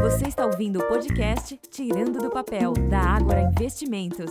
Você está ouvindo o podcast Tirando do Papel, da Ágora Investimentos.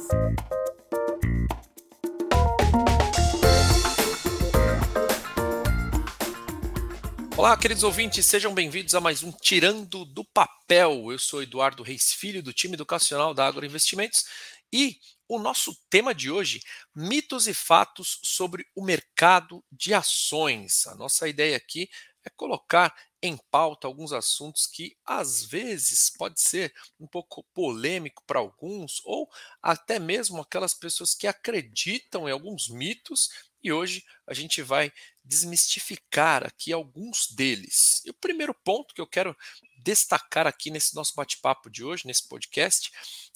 Olá, queridos ouvintes, sejam bem-vindos a mais um Tirando do Papel. Eu sou Eduardo Reis Filho, do time educacional da Agro Investimentos, e o nosso tema de hoje, mitos e fatos sobre o mercado de ações. A nossa ideia aqui é colocar em pauta alguns assuntos que às vezes pode ser um pouco polêmico para alguns ou até mesmo aquelas pessoas que acreditam em alguns mitos e hoje a gente vai desmistificar aqui alguns deles. E o primeiro ponto que eu quero destacar aqui nesse nosso bate-papo de hoje, nesse podcast,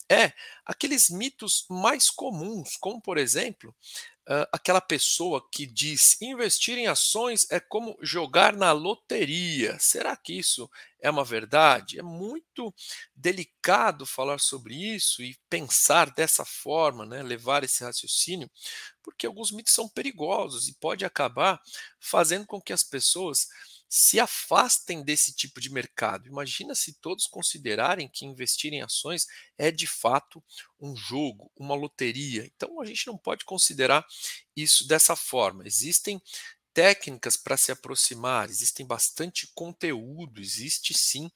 é aqueles mitos mais comuns, como por exemplo, uh, aquela pessoa que diz investir em ações é como jogar na loteria. Será que isso é uma verdade? É muito delicado falar sobre isso e pensar dessa forma, né, levar esse raciocínio, porque alguns mitos são perigosos e pode acabar fazendo com que as pessoas se afastem desse tipo de mercado. Imagina se todos considerarem que investir em ações é de fato um jogo, uma loteria. Então a gente não pode considerar isso dessa forma. Existem técnicas para se aproximar, existem bastante conteúdo, existe sim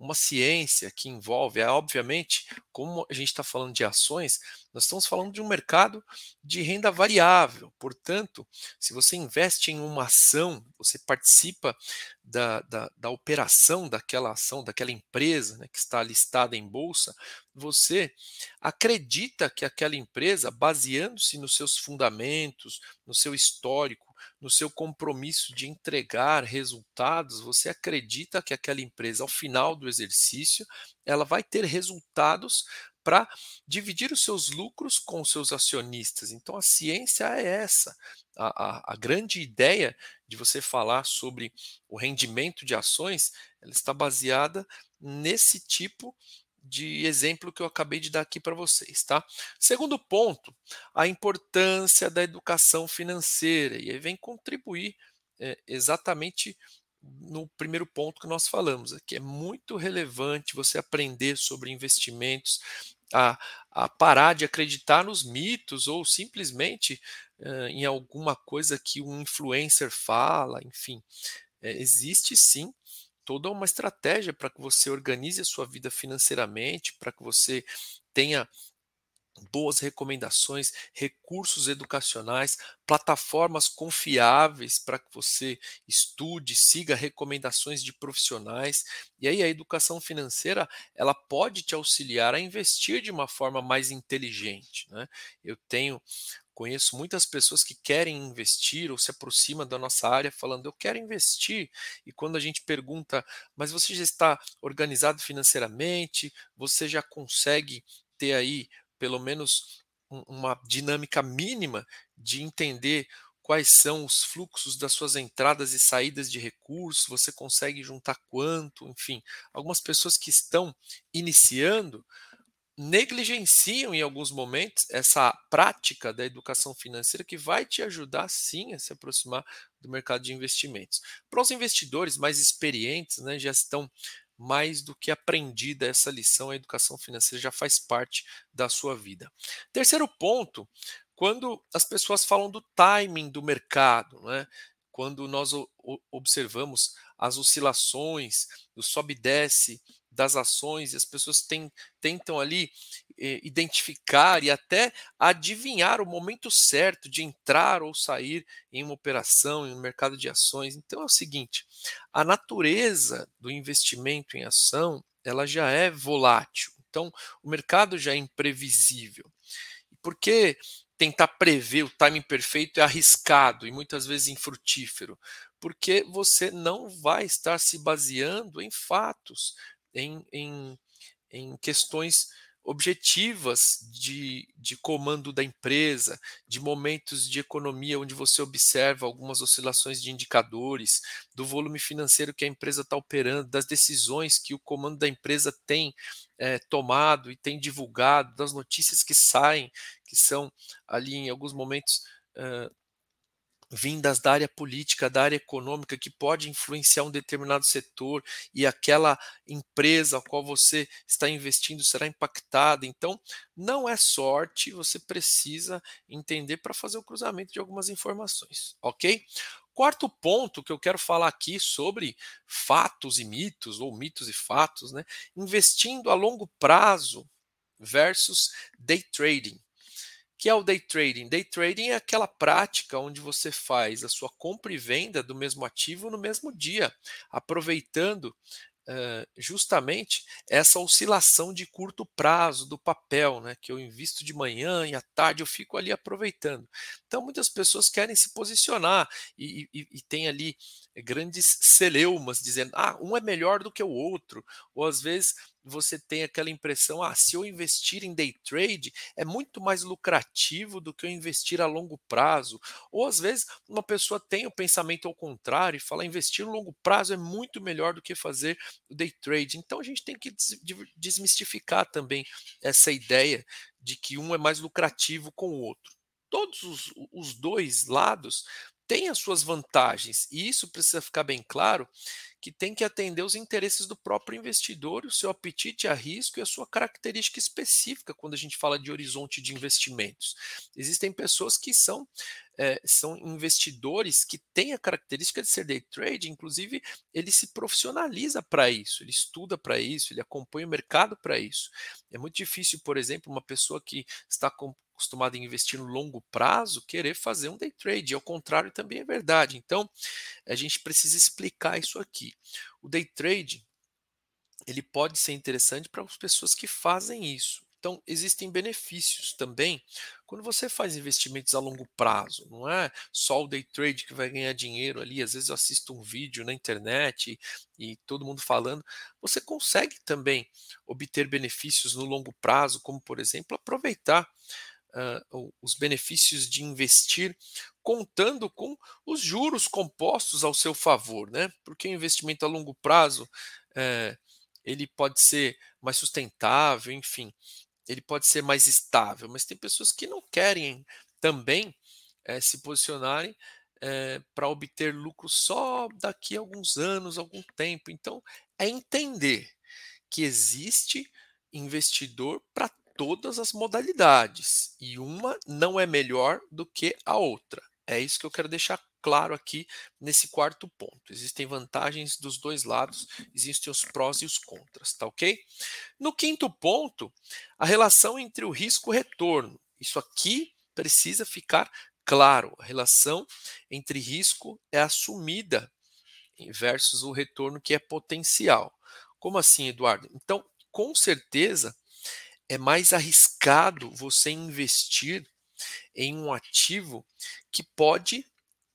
uma ciência que envolve, é, obviamente, como a gente está falando de ações, nós estamos falando de um mercado de renda variável. Portanto, se você investe em uma ação, você participa da, da, da operação daquela ação, daquela empresa né, que está listada em bolsa, você acredita que aquela empresa, baseando-se nos seus fundamentos, no seu histórico, no seu compromisso de entregar resultados, você acredita que aquela empresa, ao final do exercício, ela vai ter resultados para dividir os seus lucros com os seus acionistas. Então, a ciência é essa. A, a, a, grande ideia de você falar sobre o rendimento de ações, ela está baseada nesse tipo de exemplo que eu acabei de dar aqui para vocês, tá? Segundo ponto, a importância da educação financeira e aí vem contribuir é, exatamente no primeiro ponto que nós falamos aqui. É muito relevante você aprender sobre investimentos, a, a parar de acreditar nos mitos ou simplesmente uh, em alguma coisa que um influencer fala, enfim. É, existe sim toda uma estratégia para que você organize a sua vida financeiramente, para que você tenha boas recomendações, recursos educacionais, plataformas confiáveis para que você estude, siga recomendações de profissionais. E aí a educação financeira, ela pode te auxiliar a investir de uma forma mais inteligente, né? Eu tenho Conheço muitas pessoas que querem investir ou se aproximam da nossa área falando, eu quero investir. E quando a gente pergunta, mas você já está organizado financeiramente? Você já consegue ter aí pelo menos uma dinâmica mínima de entender quais são os fluxos das suas entradas e saídas de recursos, você consegue juntar quanto, enfim. Algumas pessoas que estão iniciando negligenciam em alguns momentos essa prática da educação financeira que vai te ajudar sim a se aproximar do mercado de investimentos. Para os investidores mais experientes, né, já estão mais do que aprendida essa lição, a educação financeira já faz parte da sua vida. Terceiro ponto, quando as pessoas falam do timing do mercado, né? quando nós observamos as oscilações, o sobe e desce das ações, e as pessoas tem, tentam ali eh, identificar e até adivinhar o momento certo de entrar ou sair em uma operação, em um mercado de ações. Então é o seguinte: a natureza do investimento em ação ela já é volátil. Então o mercado já é imprevisível. Por que tentar prever o timing perfeito é arriscado e muitas vezes infrutífero? Porque você não vai estar se baseando em fatos, em, em, em questões objetivas de, de comando da empresa, de momentos de economia onde você observa algumas oscilações de indicadores, do volume financeiro que a empresa está operando, das decisões que o comando da empresa tem é, tomado e tem divulgado, das notícias que saem, que são ali em alguns momentos. Uh, vindas da área política, da área econômica, que pode influenciar um determinado setor e aquela empresa a qual você está investindo será impactada. Então, não é sorte, você precisa entender para fazer o cruzamento de algumas informações, ok? Quarto ponto que eu quero falar aqui sobre fatos e mitos, ou mitos e fatos, né? Investindo a longo prazo versus day trading que é o day trading. Day trading é aquela prática onde você faz a sua compra e venda do mesmo ativo no mesmo dia, aproveitando Uh, justamente essa oscilação de curto prazo do papel, né, que eu invisto de manhã e à tarde eu fico ali aproveitando. Então, muitas pessoas querem se posicionar e, e, e tem ali grandes celeumas dizendo, ah, um é melhor do que o outro, ou às vezes você tem aquela impressão, ah, se eu investir em day trade é muito mais lucrativo do que eu investir a longo prazo. Ou às vezes uma pessoa tem o pensamento ao contrário e fala, investir no longo prazo é muito melhor do que fazer o day trade. Então a gente tem que desmistificar também essa ideia de que um é mais lucrativo com o outro. Todos os, os dois lados têm as suas vantagens, e isso precisa ficar bem claro que tem que atender os interesses do próprio investidor, o seu apetite a risco e a sua característica específica quando a gente fala de horizonte de investimentos. Existem pessoas que são, é, são investidores que têm a característica de ser day trade, inclusive ele se profissionaliza para isso, ele estuda para isso, ele acompanha o mercado para isso. É muito difícil, por exemplo, uma pessoa que está acostumado a investir no longo prazo, querer fazer um day trade. E ao contrário também é verdade. Então, a gente precisa explicar isso aqui. O day trade, ele pode ser interessante para as pessoas que fazem isso. Então, existem benefícios também quando você faz investimentos a longo prazo. Não é só o day trade que vai ganhar dinheiro ali. Às vezes eu assisto um vídeo na internet e, e todo mundo falando. Você consegue também obter benefícios no longo prazo, como, por exemplo, aproveitar uh, os benefícios de investir contando com os juros compostos ao seu favor, né? Porque o investimento a longo prazo é, ele pode ser mais sustentável, enfim, ele pode ser mais estável, mas tem pessoas que não querem também é, se posicionarem é, para obter lucro só daqui a alguns anos, algum tempo. Então, é entender que existe investidor para todas as modalidades e uma não é melhor do que a outra. É isso que eu quero deixar claro aqui nesse quarto ponto. Existem vantagens dos dois lados, existem os prós e os contras, tá ok? No quinto ponto, a relação entre o risco e o retorno. Isso aqui precisa ficar claro. A relação entre risco é assumida versus o retorno que é potencial. Como assim, Eduardo? Então, com certeza, é mais arriscado você investir em um ativo que pode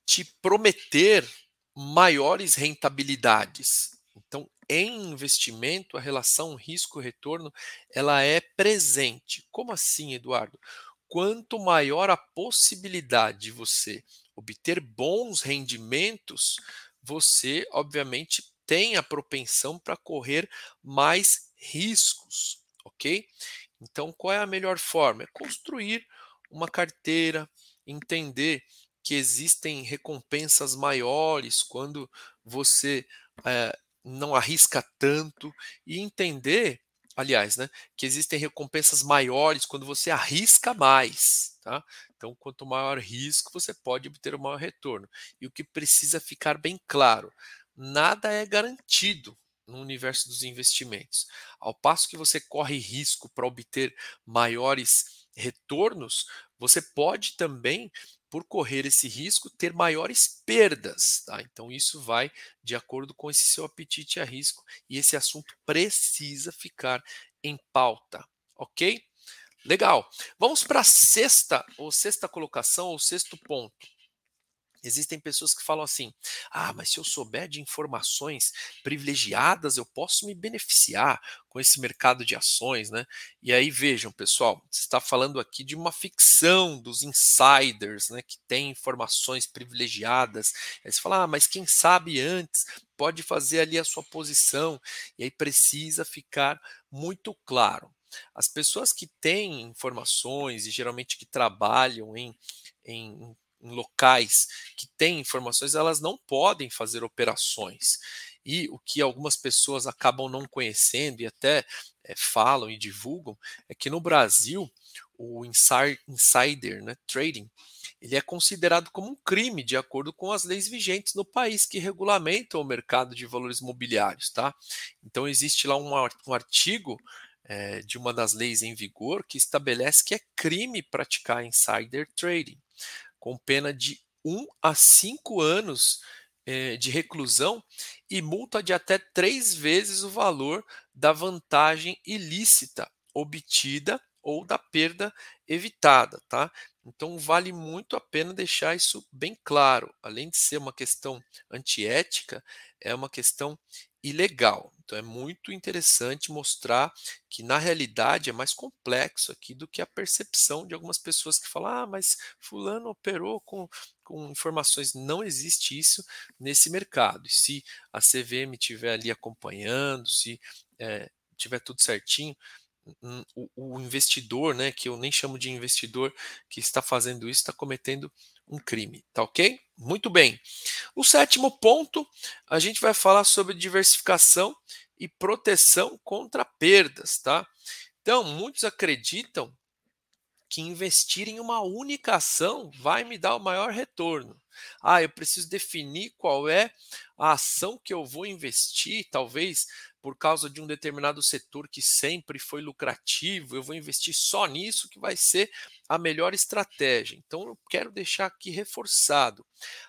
te prometer maiores rentabilidades. Então, em investimento, a relação risco-retorno ela é presente. Como assim, Eduardo? Quanto maior a possibilidade de você obter bons rendimentos, você, obviamente, tem a propensão para correr mais riscos, ok? Então, qual é a melhor forma? É construir uma carteira, entender que existem recompensas maiores quando você é, não arrisca tanto e entender, aliás, né, que existem recompensas maiores quando você arrisca mais, tá? Então, quanto maior risco, você pode obter um maior retorno. E o que precisa ficar bem claro, nada é garantido no universo dos investimentos. Ao passo que você corre risco para obter maiores retornos, você pode também, por correr esse risco, ter maiores perdas. Tá? Então, isso vai de acordo com esse seu apetite a risco e esse assunto precisa ficar em pauta, ok? Legal. Vamos para a sexta, ou sexta colocação, ou sexto ponto. Existem pessoas que falam assim: ah, mas se eu souber de informações privilegiadas, eu posso me beneficiar com esse mercado de ações, né? E aí vejam, pessoal, você está falando aqui de uma ficção dos insiders, né? Que tem informações privilegiadas. Aí você fala, ah, mas quem sabe antes pode fazer ali a sua posição, e aí precisa ficar muito claro. As pessoas que têm informações e geralmente que trabalham em, em em locais que têm informações, elas não podem fazer operações. E o que algumas pessoas acabam não conhecendo e até é, falam e divulgam é que no Brasil o insider né, trading ele é considerado como um crime de acordo com as leis vigentes no país que regulamentam o mercado de valores mobiliários, tá? Então existe lá um, um artigo é, de uma das leis em vigor que estabelece que é crime praticar insider trading, com pena de 1 a 5 anos é, de reclusão e multa de até três vezes o valor da vantagem ilícita obtida ou da perda evitada, tá? Então vale muito a pena deixar isso bem claro. Além de ser uma questão antiética, é uma questão ilegal. Então é muito interessante mostrar que na realidade é mais complexo aqui do que a percepção de algumas pessoas que falam: "Ah, mas fulano operou com com informações". Não existe isso nesse mercado. E se a CVM estiver ali acompanhando, se é, tiver tudo certinho, o, o, investidor, né, que eu nem chamo de investidor, que está fazendo isso, está cometendo um crime, tá ok? Muito bem. O sétimo ponto, a gente vai falar sobre diversificação e proteção contra perdas, tá? Então, muitos acreditam que investir em uma única ação vai me dar o maior retorno. Ah, eu preciso definir qual é a ação que eu vou investir, talvez por causa de um determinado setor que sempre foi lucrativo, eu vou investir só nisso que vai ser a melhor estratégia. Então eu quero deixar aqui reforçado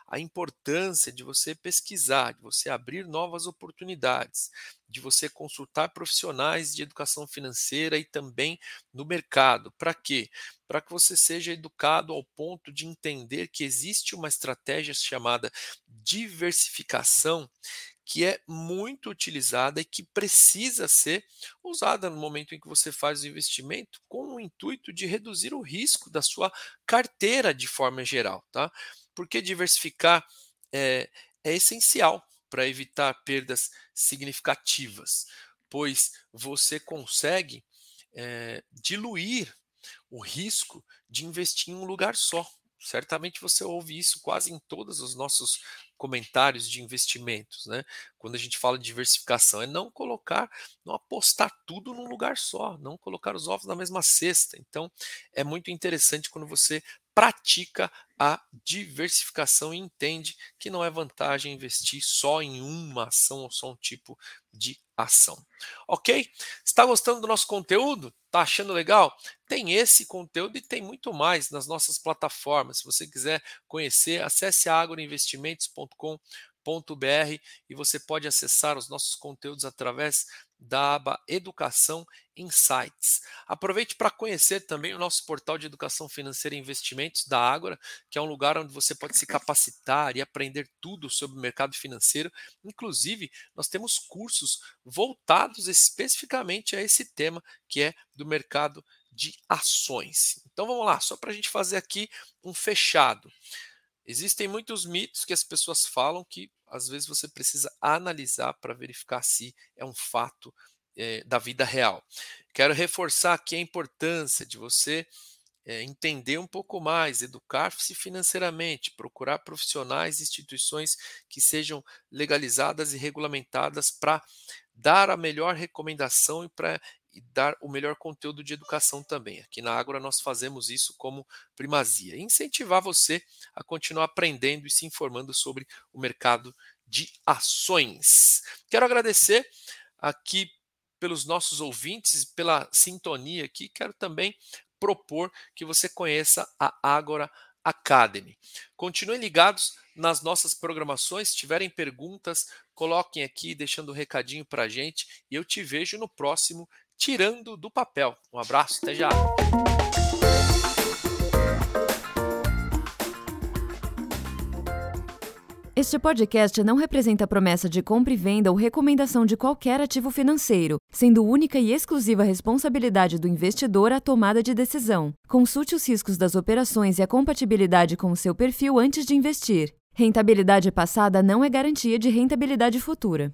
a importância de você pesquisar, de você abrir novas oportunidades, de você consultar profissionais de educação financeira e também no mercado. Para quê? Para que você seja educado ao ponto de entender que existe uma estratégia chamada diversificação que é muito utilizada e que precisa ser usada no momento em que você faz o investimento com o intuito de reduzir o risco da sua carteira de forma geral, tá? Porque diversificar é, é essencial para evitar perdas significativas, pois você consegue é, diluir o risco de investir em um lugar só. Certamente você ouve isso quase em todos os nossos comentários de investimentos, né? Quando a gente fala de diversificação, é não colocar, não apostar tudo num lugar só, não colocar os ovos na mesma cesta. Então, é muito interessante quando você pratica a diversificação e entende que não é vantagem investir só em uma ação ou só um tipo de ação. Ok? Está gostando do nosso conteúdo? Está achando legal? Tem esse conteúdo e tem muito mais nas nossas plataformas. Se você quiser conhecer, acesse agroinvestimentos.com.br e você pode acessar os nossos conteúdos através da aba Educação Insights. Aproveite para conhecer também o nosso portal de educação financeira e investimentos da Ágora, que é um lugar onde você pode se capacitar e aprender tudo sobre o mercado financeiro. Inclusive, nós temos cursos voltados especificamente a esse tema, que é do mercado de ações. Então vamos lá, só para a gente fazer aqui um fechado. Existem muitos mitos que as pessoas falam que às vezes você precisa analisar para verificar se é um fato é, da vida real. Quero reforçar aqui a importância de você é, entender um pouco mais, educar-se financeiramente, procurar profissionais e instituições que sejam legalizadas e regulamentadas para dar a melhor recomendação e para e dar o melhor conteúdo de educação também. Aqui na Ágora nós fazemos isso como primazia. Incentivar você a continuar aprendendo e se informando sobre o mercado de ações. Quero agradecer aqui pelos nossos ouvintes, pela sintonia aqui. Quero também propor que você conheça a Ágora Academy. Continuem ligados nas nossas programações. Se tiverem perguntas, coloquem aqui, deixando um recadinho para a gente. E eu te vejo no próximo tirando do papel. Um abraço, até já. Este podcast não representa promessa de compra e venda ou recomendação de qualquer ativo financeiro, sendo única e exclusiva responsabilidade do investidor a tomada de decisão. Consulte os riscos das operações e a compatibilidade com o seu perfil antes de investir. Rentabilidade passada não é garantia de rentabilidade futura.